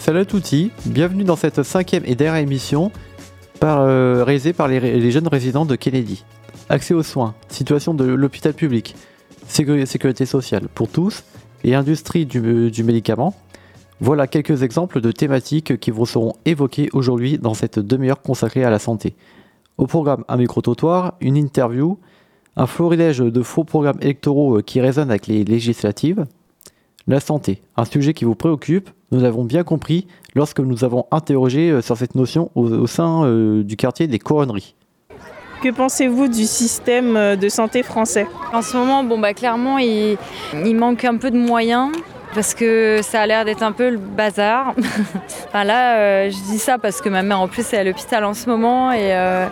Salut à tutti, bienvenue dans cette cinquième et dernière émission euh, réalisée par les, jeunes résidents de Kennedy. Accès aux soins, situation de l'hôpital public, sécurité, sociale pour tous et industrie du, du médicament. Voilà quelques exemples de thématiques qui vous seront évoquées aujourd'hui dans cette demi-heure consacrée à la santé. Au programme un micro-trottoir, une interview, un florilège de faux programmes électoraux qui résonnent avec les législatives, la santé, un sujet qui vous préoccupe, nous l'avons bien compris lorsque nous avons interrogé euh, sur cette notion au, au sein euh, du quartier des couronneries. Que pensez-vous du système euh, de santé français? En ce moment, bon, bah, clairement, il, il manque un peu de moyens parce que ça a l'air d'être un peu le bazar. enfin là, euh, je dis ça parce que ma mère en plus est à l'hôpital en ce moment et, euh,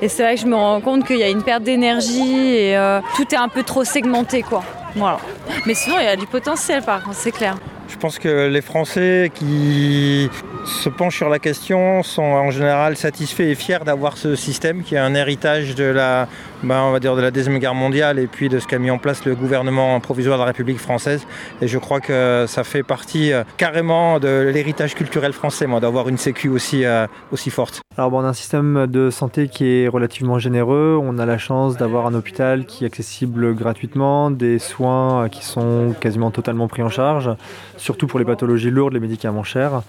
et c'est vrai que je me rends compte qu'il y a une perte d'énergie et euh, tout est un peu trop segmenté quoi. Voilà. Mais sinon, il y a du potentiel par contre, c'est clair. Je pense que les Français qui se penchent sur la question sont en général satisfaits et fiers d'avoir ce système qui est un héritage de la, ben, on de la Deuxième Guerre mondiale et puis de ce qu'a mis en place le gouvernement provisoire de la République française. Et je crois que ça fait partie euh, carrément de l'héritage culturel français, moi, d'avoir une sécu aussi, euh, aussi forte. Alors bon, on a un système de santé qui est relativement généreux. On a la chance d'avoir un hôpital qui est accessible gratuitement, des soins qui sont quasiment totalement pris en charge, surtout pour les pathologies lourdes, les médicaments chers.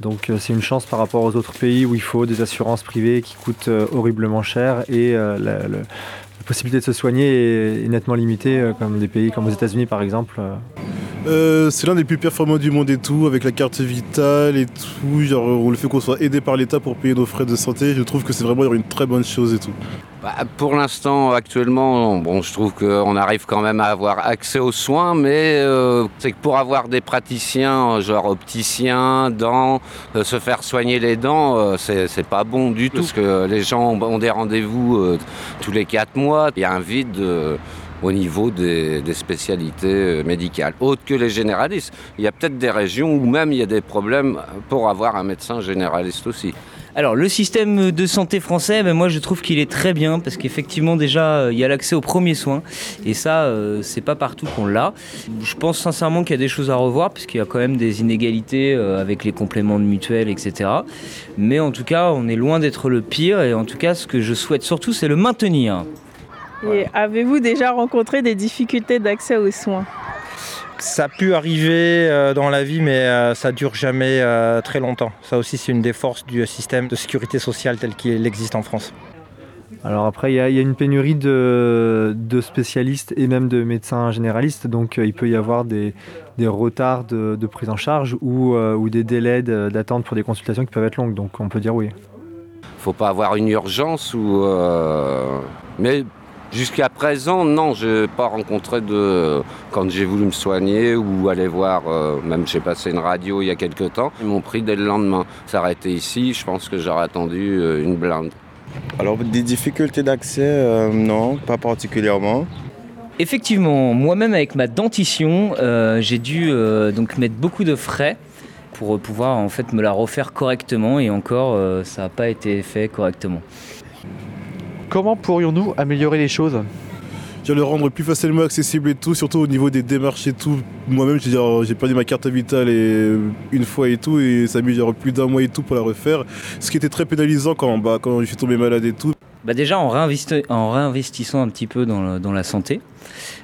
Donc euh, c'est une chance par rapport aux autres pays où il faut des assurances privées qui coûtent euh, horriblement cher et euh, la, possibilité de se soigner est, nettement limitée, comme des pays comme aux États-Unis par exemple. Euh. C'est l'un des plus performants du monde et tout, avec la carte vitale et tout. Genre, le fait qu'on soit aidé par l'État pour payer nos frais de santé. Je trouve que c'est vraiment une très bonne chose et tout. Bah, pour l'instant, actuellement, bon, je trouve qu'on arrive quand même à avoir accès aux soins, mais euh, c'est que pour avoir des praticiens, genre opticiens, dents, euh, se faire soigner les dents, c'est pas bon du tout, parce que les gens ont des rendez-vous tous les quatre mois. Il y a un vide. Au niveau des, spécialités euh, médicales, autres que les généralistes. Il y a peut-être des régions où même il y a des problèmes pour avoir un médecin généraliste aussi. Alors le système de santé français, ben, moi je trouve qu'il est très bien parce qu'effectivement déjà euh, il y a l'accès aux premiers soins et ça euh, c'est pas partout qu'on l'a. Je pense sincèrement qu'il y a des choses à revoir puisqu'il y a quand même des inégalités avec les compléments de mutuelle etc. Mais en tout cas on est loin d'être le pire et en tout cas ce que je souhaite surtout c'est le maintenir. Et avez-vous déjà rencontré des difficultés d'accès aux soins Ça a pu arriver euh, dans la vie, mais euh, ça dure jamais euh, très longtemps. Ça aussi, c'est une des forces du système de sécurité sociale tel qu'il existe en France. Alors après, il y, a- il y a une pénurie de, de spécialistes et même de médecins généralistes, donc euh, il peut y avoir des, des retards de, de prise en charge ou, euh, ou des délais de- d'attente pour des consultations qui peuvent être longues, donc on peut dire oui. faut pas avoir une urgence ou euh, mais jusqu'à présent non j'ai pas rencontré de quand j'ai voulu me soigner ou aller voir euh, même j'ai passé une radio il y a quelque temps ils m'ont pris dès le lendemain s'arrêter ici je pense que j'aurais attendu euh, une blinde Alors, des difficultés d'accès, euh, non, pas particulièrement. Effectivement, moi-même avec ma dentition, euh, j'ai dû euh, donc mettre beaucoup de frais pour pouvoir en fait me la refaire correctement et encore euh, ça n'a pas été fait correctement. Comment pourrions-nous améliorer les choses? Genre, le rendre plus facilement accessible et tout, surtout au niveau des démarches et tout. Moi-même, j'ai perdu ma carte vitale et, une fois et tout, et ça a mis genre, plus d'un mois et tout pour la refaire. Ce qui était très pénalisant quand, bah, quand je suis tombé malade et tout. Bah déjà en, réinvesti- en réinvestissant un petit peu dans, le- dans la santé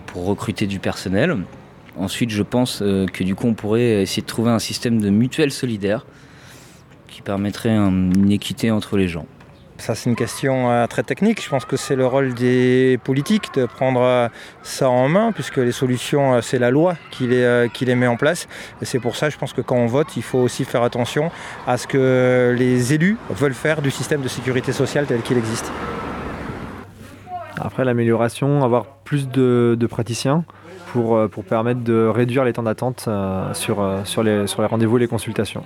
pour recruter du personnel. Ensuite, je pense euh, que du coup, on pourrait essayer de trouver un système de mutuelle solidaire qui permettrait un- une équité entre les gens. Ça, c'est une question euh, très technique. Je pense que c'est le rôle des politiques de prendre euh, ça en main, puisque les solutions, euh, c'est la loi qui les, met en place. Et c'est pour ça, je pense que quand on vote, il faut aussi faire attention à ce que les élus veulent faire du système de sécurité sociale tel qu'il existe. Après l'amélioration, avoir plus de, praticiens pour, permettre de réduire les temps d'attente sur les rendez-vous et les consultations.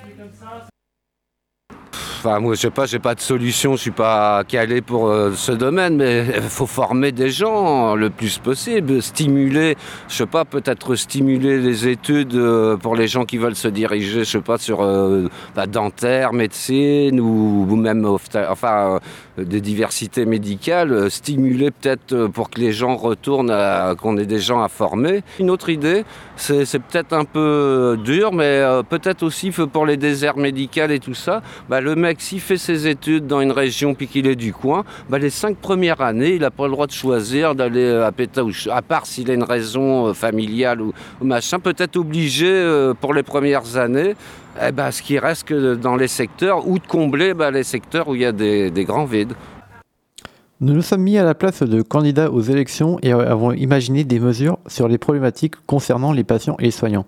Enfin, moi, je sais pas, j'ai pas de solution, je suis pas calé pour euh, ce domaine, mais il faut former des gens le plus possible, stimuler, je sais pas, peut-être stimuler les études euh, pour les gens qui veulent se diriger, je sais pas, sur euh, bah, dentaire, médecine ou, ou même, enfin, des diversités médicales, stimuler peut-être pour que les gens retournent, qu'on ait des gens à former. Une autre idée, c'est peut-être un peu dur, mais peut-être aussi pour les déserts médicaux et tout ça, bah, le mec, s'il fait ses études dans une région puis qu'il est du coin, bah, les cinq premières années, il n'a pas le droit de choisir d'aller euh, à Pétaouche, à part s'il a une raison euh, familiale ou, machin, peut-être obligé euh, pour les premières années. Eh ben, ce qui reste que dans les secteurs, ou de combler bah, les secteurs où il y a des, des grands vides. Nous nous sommes mis à la place de candidats aux élections et avons imaginé des mesures sur les problématiques concernant les patients et les soignants.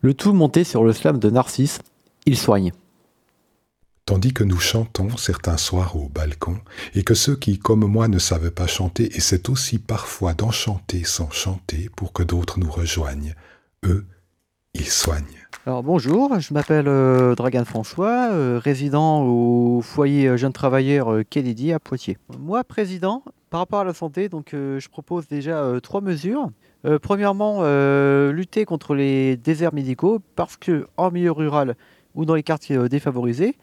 Le tout monté sur le slam de Narcisse, il soigne tandis que nous chantons certains soirs au balcon, et que ceux qui, comme moi, ne savent pas chanter essaient aussi parfois d'enchanter sans chanter pour que d'autres nous rejoignent, eux, ils soignent. Alors bonjour, je m'appelle euh, Dragan François, euh, résident au foyer euh, jeunes travailleurs Kennedy à Poitiers. Moi, président, par rapport à la santé, donc je propose déjà trois mesures. premièrement, lutter contre les déserts médicaux parce que en milieu rural ou dans les quartiers défavorisés,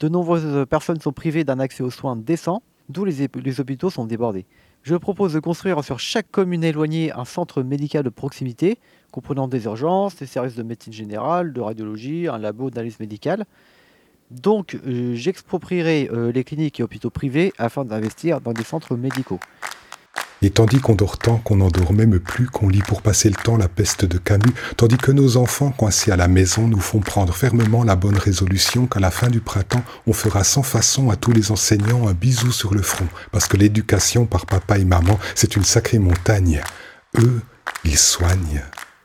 de nombreuses personnes sont privées d'un accès aux soins décents, d'où les, hôpitaux sont débordés. Je propose de construire sur chaque commune éloignée un centre médical de proximité, comprenant des urgences, des services de médecine générale, de radiologie, un labo d'analyse médicale. Donc, euh, j'exproprierai euh, les cliniques et hôpitaux privés afin d'investir dans des centres médicaux. Et tandis qu'on dort tant qu'on n'endort même plus, qu'on lit pour passer le temps la peste de Camus, tandis que nos enfants coincés à la maison nous font prendre fermement la bonne résolution qu'à la fin du printemps, on fera sans façon à tous les enseignants un bisou sur le front, parce que l'éducation par papa et maman, c'est une sacrée montagne. Eux, ils soignent.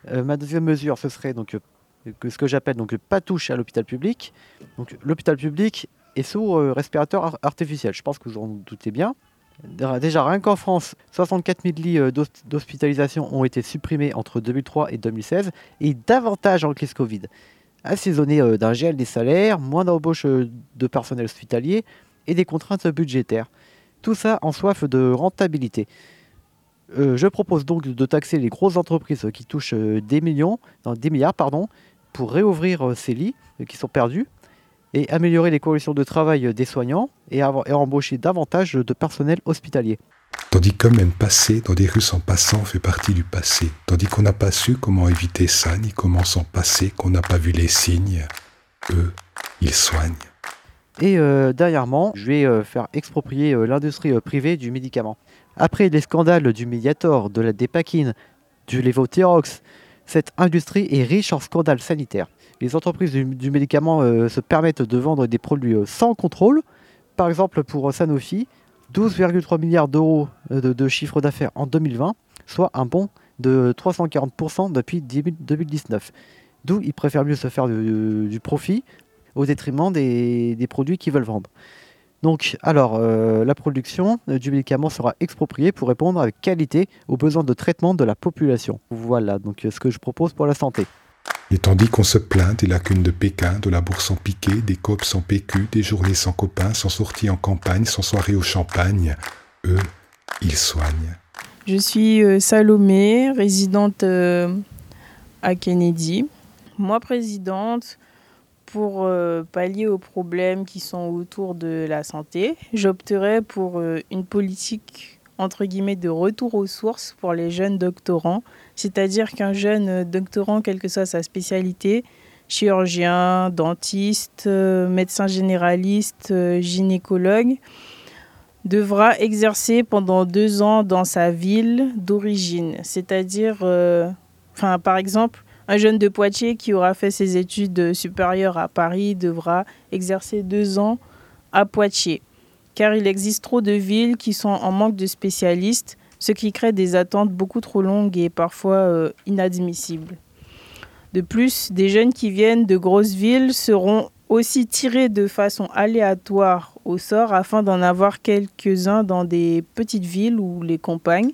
Euh, ma deuxième mesure, ce serait donc euh, ce que j'appelle donc pas touche à l'hôpital public. L'hôpital public est sous euh, respirateur artificiel. Je pense que vous en doutez bien. Déjà, rien qu'en France, 64 000 lits euh, d'hospitalisation ont été supprimés entre 2003 et 2016, et davantage en crise Covid, assaisonnés euh, d'un gel des salaires, moins d'embauche euh, de personnel hospitalier et des contraintes budgétaires. Tout ça en soif de rentabilité. je propose donc de taxer les grosses entreprises qui touchent des millions, des milliards, pour réouvrir ces lits qui sont perdus et améliorer les conditions de travail des soignants et, embaucher davantage de personnel hospitalier. Tandis que même passer dans des rues sans passant fait partie du passé, tandis qu'on n'a pas su comment éviter ça, ni comment s'en passer, qu'on n'a pas vu les signes, eux, ils soignent. Et euh, dernièrement, je vais euh, faire exproprier euh, l'industrie privée du médicament. Après les scandales du Mediator, de la Dépakine, du Levothyrox, cette industrie est riche en scandales sanitaires les entreprises du, médicament euh, se permettent de vendre des produits euh, sans contrôle. Par exemple, pour Sanofi, 12,3 milliards d'euros euh, de, chiffre d'affaires en 2020, soit un bond de 340% depuis 2019. D'où ils préfèrent mieux se faire du, profit au détriment des, produits qu'ils veulent vendre. Donc, alors, la production du médicament sera expropriée pour répondre avec qualité aux besoins de traitement de la population. Voilà donc ce que je propose pour la santé. Et tandis qu'on se plaint des lacunes de Pékin, de la bourse en piqué, des copes sans PQ, des journées sans copains, sans sortie en campagne, sans soirée au champagne, eux, ils soignent. Je suis euh, Salomé, résidente euh, à Kennedy. Moi, présidente, pour euh, pallier aux problèmes qui sont autour de la santé, j'opterais pour une politique entre guillemets de retour aux sources pour les jeunes doctorants c'est-à-dire qu'un jeune doctorant, quelle que soit sa spécialité, chirurgien, dentiste, euh, médecin généraliste, euh, gynécologue, devra exercer pendant deux ans dans sa ville d'origine. C'est-à-dire, euh, enfin, par exemple, un jeune de Poitiers qui aura fait ses études supérieures à Paris devra exercer deux ans à Poitiers, car il existe trop de villes qui sont en manque de spécialistes ce qui crée des attentes beaucoup trop longues et parfois euh, inadmissibles. De plus, des jeunes qui viennent de grosses villes seront aussi tirés de façon aléatoire au sort afin d'en avoir quelques-uns dans des petites villes ou les campagnes,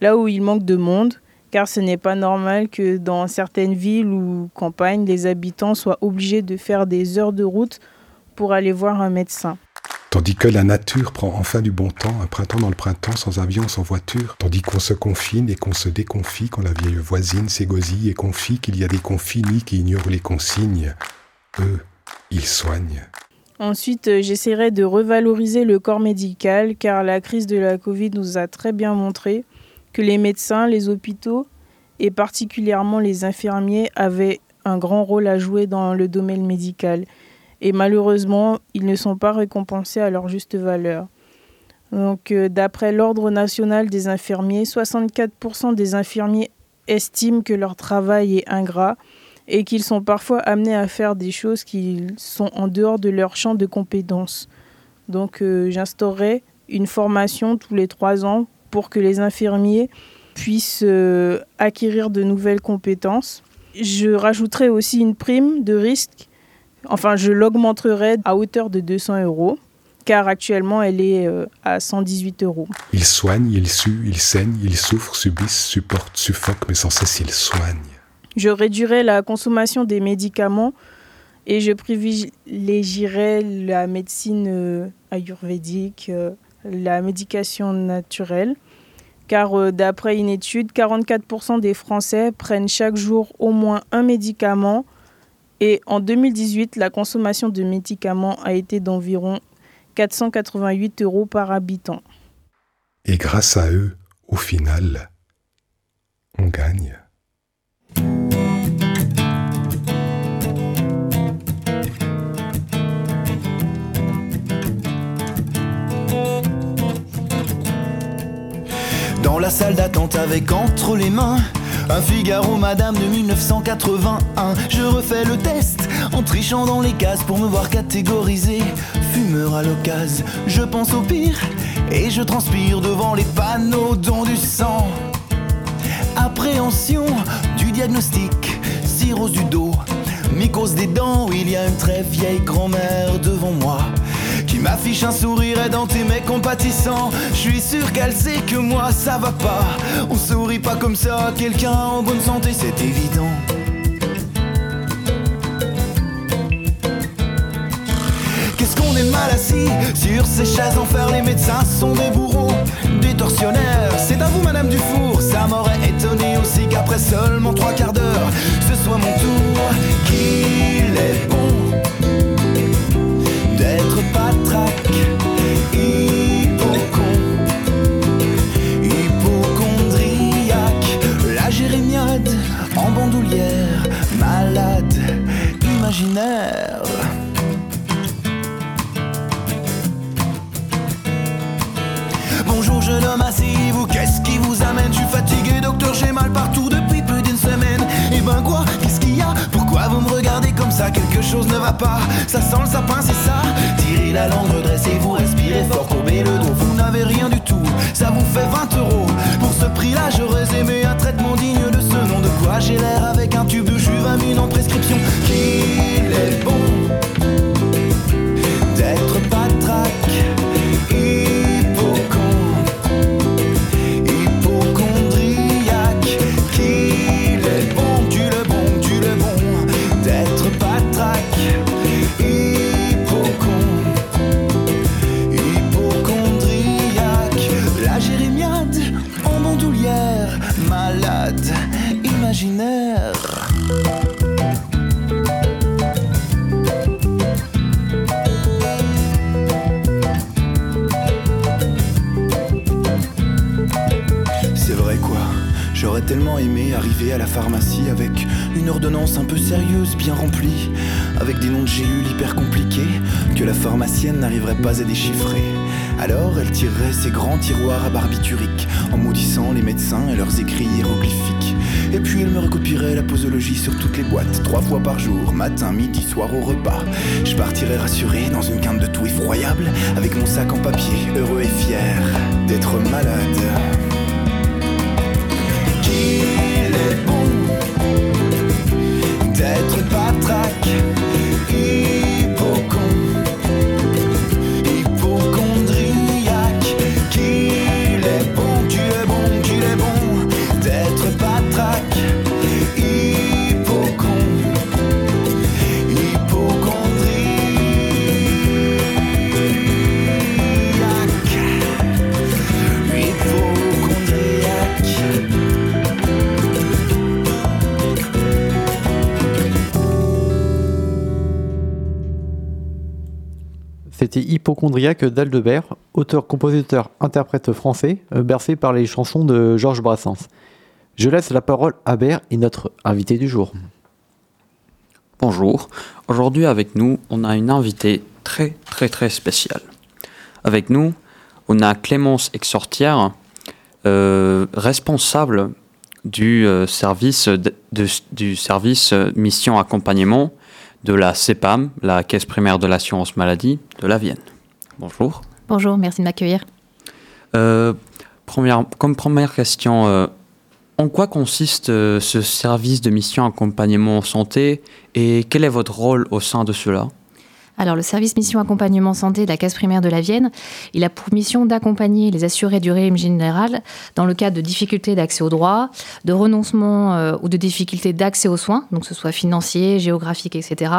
là où il manque de monde, car ce n'est pas normal que dans certaines villes ou campagnes, les habitants soient obligés de faire des heures de route pour aller voir un médecin. Tandis que la nature prend enfin du bon temps, un printemps dans le printemps, sans avion, sans voiture. Tandis qu'on se confine et qu'on se déconfie, quand la vieille voisine s'égosille et confie qu'il y a des confinis qui ignorent les consignes. Eux, ils soignent. Ensuite, euh, j'essaierai de revaloriser le corps médical car la crise de la Covid nous a très bien montré que les médecins, les hôpitaux et particulièrement les infirmiers avaient un grand rôle à jouer dans le domaine médical et malheureusement, ils ne sont pas récompensés à leur juste valeur. Donc, euh, d'après l'Ordre national des infirmiers, 64% des infirmiers estiment que leur travail est ingrat et qu'ils sont parfois amenés à faire des choses qui sont en dehors de leur champ de compétences. Donc, euh, j'instaurerai une formation tous les trois ans pour que les infirmiers puissent euh, acquérir de nouvelles compétences. Je rajouterai aussi une prime de risque Enfin, je l'augmenterai à hauteur de 200 euros, car actuellement, elle est euh, à 118 euros. Ils soignent, ils suent, ils saignent, ils souffrent, subissent, supportent, suffoquent, mais sans cesse ils soignent. Je réduirai la consommation des médicaments et je privilégierai la médecine euh, ayurvédique, euh, la médication naturelle, car d'après une étude, 44% des Français prennent chaque jour au moins un médicament et en 2018, la consommation de médicaments a été d'environ 488 euros par habitant. Et grâce à eux, au final, on gagne. Dans la salle d'attente avec entre les mains un Figaro Madame de 1981. Je refais le test en trichant dans les cases pour me voir catégorisé. Fumeur à l'occasion, je pense au pire et je transpire devant les panneaux dont du sang. Appréhension du diagnostic, cirrhose du dos, mycose des dents. Il y a une très vieille grand-mère devant moi m'affiche un sourire édenté mais compatissant. Je suis sûr qu'elle sait que moi ça va pas. On sourit pas comme ça quelqu'un en bonne santé, c'est évident. Qu'est-ce qu'on est mal assis sur ces chaises en fer Les médecins sont des bourreaux, des tortionnaires. C'est à vous, Madame Dufour. Ça m'aurait étonné aussi qu'après seulement trois quarts d'heure, ce soit mon tour. Qu'il est bon Bonjour jeune homme, asseyez-vous, qu'est-ce qui vous amène? Je suis fatigué, docteur, j'ai mal partout depuis plus d'une semaine. Et ben quoi, qu'est-ce qu'il y a? Pourquoi vous me regardez comme ça? Quelque chose ne va pas, ça sent le sapin, c'est ça? Tirez la langue, redressez-vous, respirez fort, courbez le dos, vous n'avez rien du tout, ça vous fait 20 euros. Pour ce prix-là, j'aurais aimé un traitement digne de ce nom. De quoi j'ai l'air avec un tube de juvamine en prescription Qu'il est bon d'être patraque, malade, imaginaire. C'est vrai quoi, j'aurais tellement aimé arriver à la pharmacie avec une ordonnance un peu sérieuse, bien remplie, avec des noms de gélules hyper compliqués que la pharmacienne n'arriverait pas à déchiffrer. Alors elle tirerait ses grands tiroirs à barbiturique en maudissant les médecins et leurs écrits hiéroglyphiques. Et puis elle me recopierait la posologie sur toutes les boîtes, trois fois par jour, matin, midi, soir au repas. Je partirais rassuré dans une quinte de tout effroyable, avec mon sac en papier, heureux et fier d'être malade. C'était Hypochondriaque d'Aldebert, auteur, compositeur, interprète français, euh, bercé par les chansons de Georges Brassens. Je laisse la parole à Bert et notre invité du jour. Bonjour. Aujourd'hui avec nous, on a une invitée très très très spéciale. Avec nous, on a Clémence Exortière, euh, responsable du euh, service, de- du service mission accompagnement de la CEPAM, la Caisse primaire de l'assurance maladie de la Vienne. Bonjour. Bonjour, merci de m'accueillir. Euh, première, comme première question, euh, en quoi consiste euh, ce service de mission accompagnement en santé et quel est votre rôle au sein de cela? Alors, le service mission accompagnement santé de la Caisse primaire de la Vienne, il a pour mission d'accompagner les assurés du régime général dans le cas de difficultés d'accès aux droits, de renoncement euh, ou de difficultés d'accès aux soins, donc que ce soit financier, géographique, etc.,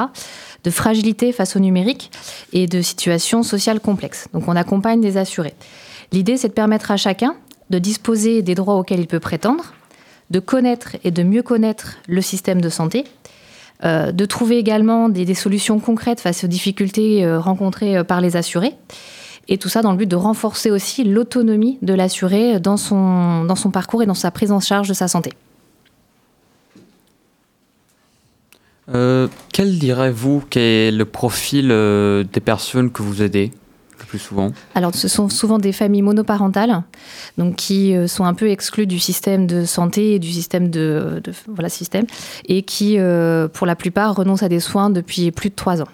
de fragilité face au numérique et de situations sociales complexes. Donc, on accompagne des assurés. L'idée, c'est de permettre à chacun de disposer des droits auxquels il peut prétendre, de connaître et de mieux connaître le système de santé, euh, de trouver également des, solutions concrètes face aux difficultés euh, rencontrées euh, par les assurés. Et tout ça dans le but de renforcer aussi l'autonomie de l'assuré dans son, dans son parcours et dans sa prise en charge de sa santé. Quel direz-vous qu'est le profil des personnes que vous aidez? Le plus souvent Alors, ce sont souvent des familles monoparentales, donc qui euh, sont un peu exclues du système de santé et du système de, de- voilà système, et qui, euh, pour la plupart, renoncent à des soins depuis plus de trois ans.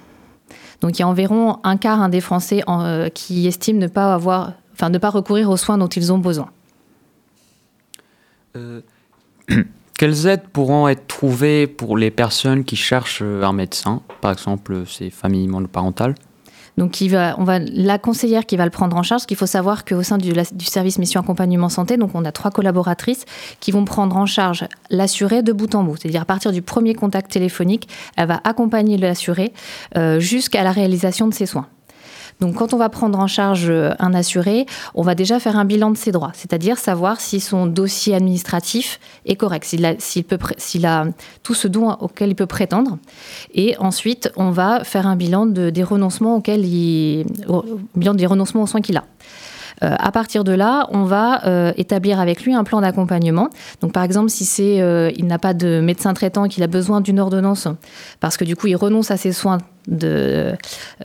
Donc, il y a environ un quart hein, des Français en- euh, qui estiment ne pas avoir, enfin, ne pas recourir aux soins dont ils ont besoin. Euh, Quelles aides pourront être trouvées pour les personnes qui cherchent un médecin, par exemple ces familles monoparentales? Donc, on va, la conseillère qui va le prendre en charge, parce qu'il faut savoir qu'au sein du service mission accompagnement santé, donc on a trois collaboratrices qui vont prendre en charge l'assuré de bout en bout. C'est-à-dire à partir du premier contact téléphonique, elle va accompagner l'assuré euh, jusqu'à la réalisation de ses soins. Donc, quand on va prendre en charge euh, un assuré, on va déjà faire un bilan de ses droits, c'est-à-dire savoir si son dossier administratif est correct, s'il a, tout ce dont auquel il peut prétendre. Et ensuite, on va faire un bilan de- des renoncements auxquels aux soins qu'il a. Euh, à partir de là, on va euh, établir avec lui un plan d'accompagnement. Donc, par exemple, si c'est, il n'a pas de médecin traitant, qu'il a besoin d'une ordonnance, parce que du coup, il renonce à ses soins de,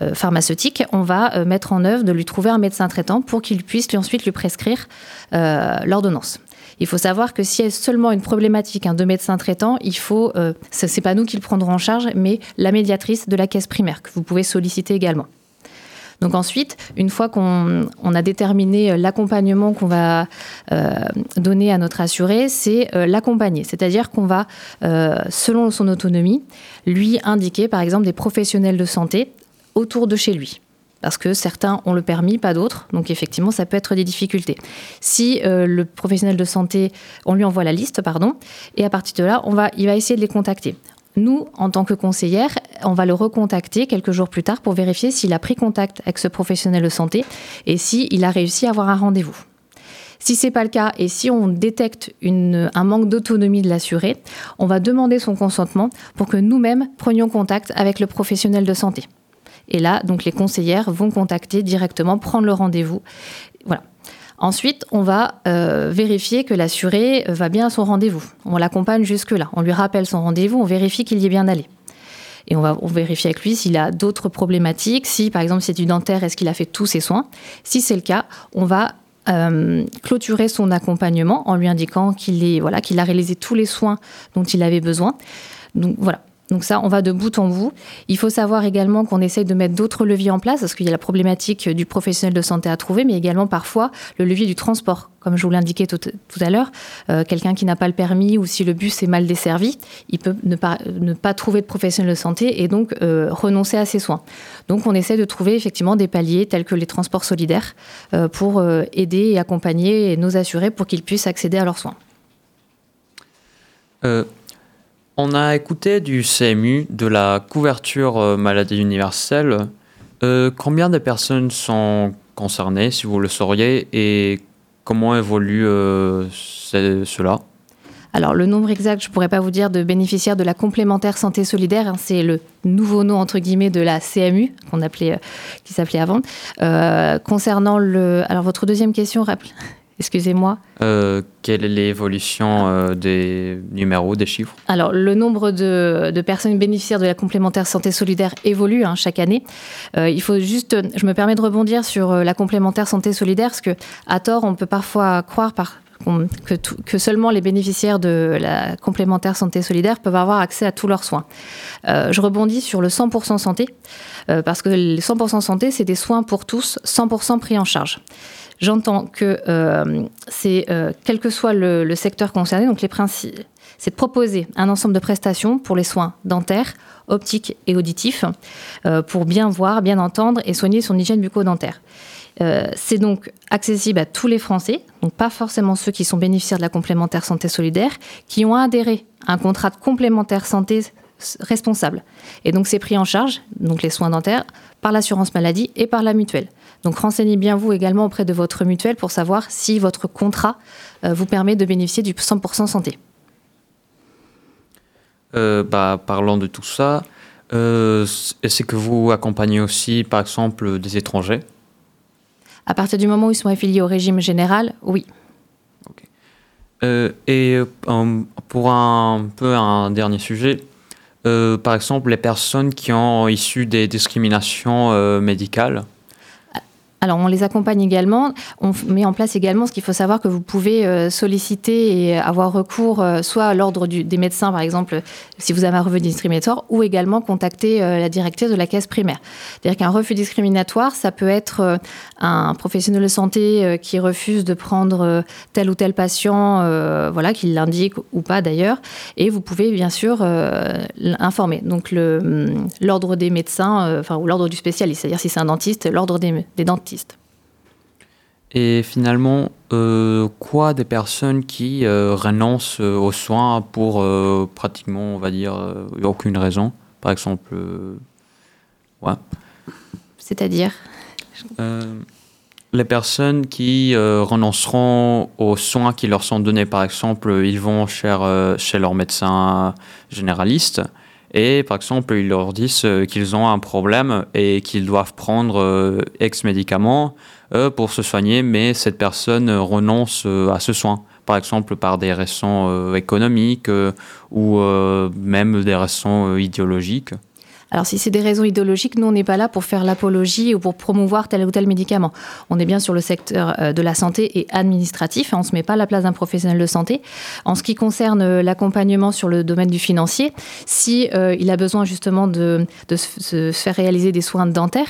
euh, pharmaceutiques, on va euh, mettre en œuvre de lui trouver un médecin traitant pour qu'il puisse ensuite lui prescrire euh, l'ordonnance. Il faut savoir que s'il y a seulement une problématique hein, de médecin traitant, il faut, ce n'est pas nous qui le prendrons en charge, mais la médiatrice de la caisse primaire que vous pouvez solliciter également. Donc ensuite, une fois qu'on on a déterminé euh, l'accompagnement qu'on va euh, donner à notre assuré, c'est euh, l'accompagner. C'est-à-dire qu'on va, selon son autonomie, lui indiquer par exemple des professionnels de santé autour de chez lui. Parce que certains ont le permis, pas d'autres. Donc effectivement, ça peut être des difficultés. Si le professionnel de santé, on lui envoie la liste, pardon, et à partir de là, il va essayer de les contacter. Nous, en tant que conseillère, on va le recontacter quelques jours plus tard pour vérifier s'il a pris contact avec ce professionnel de santé et s'il a réussi à avoir un rendez-vous. Si c'est pas le cas et si on détecte un manque d'autonomie de l'assuré, on va demander son consentement pour que nous-mêmes prenions contact avec le professionnel de santé. Et là, donc les conseillères vont contacter directement, prendre le rendez-vous. Voilà. Ensuite, on va euh, vérifier que l'assuré va bien à son rendez-vous. On l'accompagne jusque-là. On lui rappelle son rendez-vous, on vérifie qu'il y est bien allé. Et on va vérifie avec lui s'il a d'autres problématiques. Si, par exemple, c'est du dentaire, est-ce qu'il a fait tous ses soins Si c'est le cas, on va euh, clôturer son accompagnement en lui indiquant qu'il qu'il a réalisé tous les soins dont il avait besoin. Donc voilà. Donc ça, on va de bout en bout. Il faut savoir également qu'on essaye de mettre d'autres leviers en place, parce qu'il y a la problématique du professionnel de santé à trouver, mais également parfois le levier du transport. Comme je vous l'indiquais tout, à l'heure, euh, quelqu'un qui n'a pas le permis ou si le bus est mal desservi, il peut ne pas, trouver de professionnel de santé et donc euh, renoncer à ses soins. Donc on essaie de trouver effectivement des paliers tels que les transports solidaires euh, pour aider et accompagner nos assurés pour qu'ils puissent accéder à leurs soins. On a écouté du CMU, de la couverture euh, maladie universelle. Euh, combien de personnes sont concernées, si vous le sauriez, et comment évolue euh, ce- cela? Alors, le nombre exact, je ne pourrais pas vous dire de bénéficiaires de la complémentaire santé solidaire. Hein, c'est le nouveau nom, entre guillemets, de la CMU, qu'on appelait, qui s'appelait avant. Concernant le. Alors, votre deuxième question, rappelle. Excusez-moi. Euh, quelle est l'évolution des numéros, des chiffres? Alors, le nombre de, personnes bénéficiaires de la complémentaire santé solidaire évolue hein, chaque année. il faut juste, je me permets de rebondir sur la complémentaire santé solidaire, parce que à tort, on peut parfois croire par, que, que, seulement les bénéficiaires de la complémentaire santé solidaire peuvent avoir accès à tous leurs soins. Euh, je rebondis sur le 100% santé, euh, parce que le 100% santé, c'est des soins pour tous, 100% pris en charge. J'entends que euh, c'est, quel que soit le, secteur concerné, donc les principes, c'est de proposer un ensemble de prestations pour les soins dentaires, optiques et auditifs, pour bien voir, bien entendre et soigner son hygiène bucco-dentaire. Euh, c'est donc accessible à tous les Français, donc pas forcément ceux qui sont bénéficiaires de la complémentaire santé solidaire, qui ont adhéré à un contrat de complémentaire santé responsable. Et donc c'est pris en charge, donc les soins dentaires, par l'assurance maladie et par la mutuelle. Donc renseignez bien vous également auprès de votre mutuelle pour savoir si votre contrat euh, vous permet de bénéficier du 100% santé. Euh, bah, parlant de tout ça, est-ce que vous accompagnez aussi par exemple des étrangers? À partir du moment où ils sont affiliés au régime général, oui. Euh, et euh, pour un, peu un dernier sujet, euh, par exemple, les personnes qui ont issu des discriminations médicales, alors, on les accompagne également. On met en place également ce qu'il faut savoir que vous pouvez euh, solliciter et avoir recours euh, soit à l'ordre des médecins, par exemple, si vous avez un revenu discriminatoire, ou également contacter euh, la directrice de la caisse primaire. C'est-à-dire qu'un refus discriminatoire, ça peut être un professionnel de santé qui refuse de prendre tel ou tel patient, voilà, qui l'indique ou pas d'ailleurs, et vous pouvez bien sûr l'informer. Donc, hum, l'ordre des médecins, enfin, ou l'ordre du spécialiste, c'est-à-dire si c'est un dentiste, l'ordre des dentistes et finalement, euh, quoi des personnes qui euh, renoncent euh, aux soins pour pratiquement, on va dire, aucune raison? Par exemple, ouais. C'est-à-dire? Les personnes qui renonceront aux soins qui leur sont donnés, par exemple, ils vont chez, chez leur médecin généraliste et par exemple, ils leur disent euh, qu'ils ont un problème et qu'ils doivent prendre euh, X médicaments euh, pour se soigner, mais cette personne renonce à ce soin, par exemple par des raisons économiques ou même des raisons idéologiques. Alors si c'est des raisons idéologiques, nous on n'est pas là pour faire l'apologie ou pour promouvoir tel ou tel médicament. On est bien sur le secteur euh, de la santé et administratif. Hein. On ne se met pas à la place d'un professionnel de santé. En ce qui concerne euh, l'accompagnement sur le domaine du financier, si euh, il a besoin justement de, se faire réaliser des soins dentaires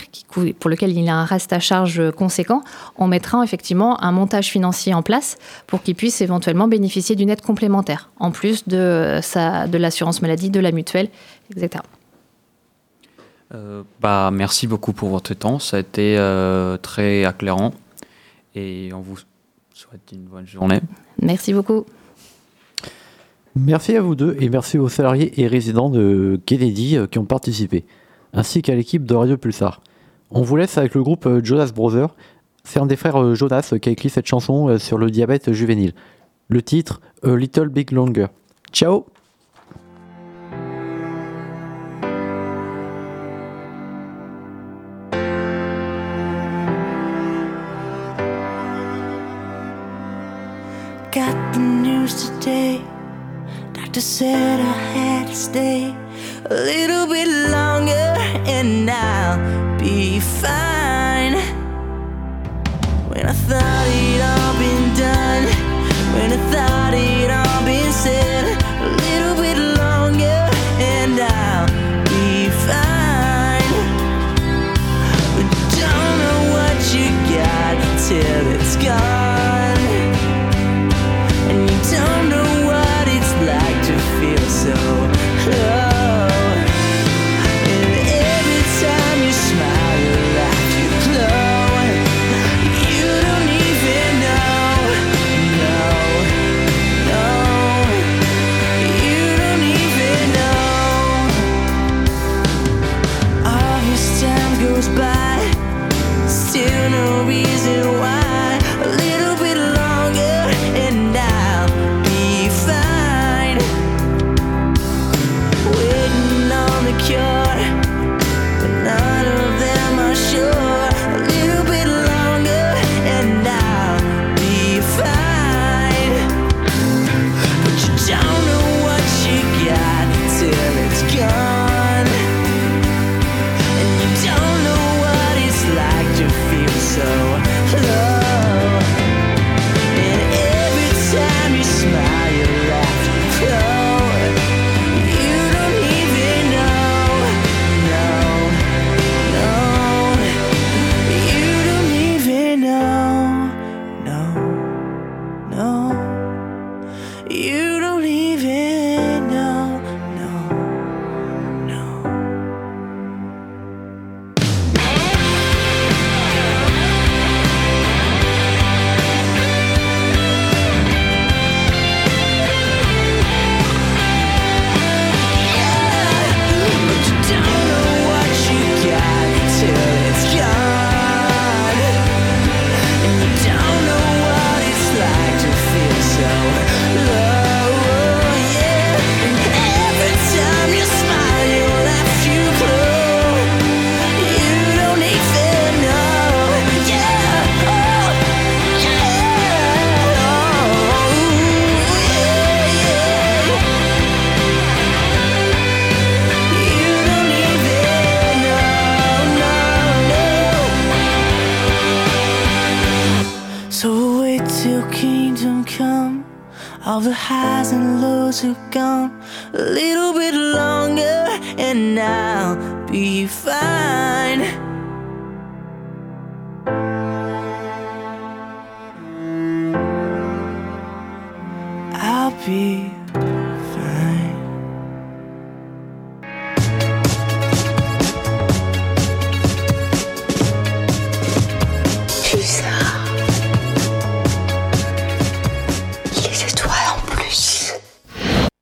pour lesquels il a un reste à charge conséquent, on mettra effectivement un montage financier en place pour qu'il puisse éventuellement bénéficier d'une aide complémentaire, en plus de, sa, de l'assurance maladie, de la mutuelle, etc. Euh, bah, merci beaucoup pour votre temps. Ça a été euh, très éclairant. Et on vous souhaite une bonne journée. Merci beaucoup. Merci à vous deux et merci aux salariés et résidents de Kennedy euh, qui ont participé, ainsi qu'à l'équipe de Radio Pulsar. On vous laisse avec le groupe Jonas Brothers. C'est un des frères Jonas qui a écrit cette chanson sur le diabète juvénile. Le titre A Little Big Longer. Ciao Got the news today. Doctor said I had to stay a little bit longer and I'll be fine. When I thought it all been done, when I thought it all been said, All the highs and lows are gone. A little bit longer, and I'll be fine.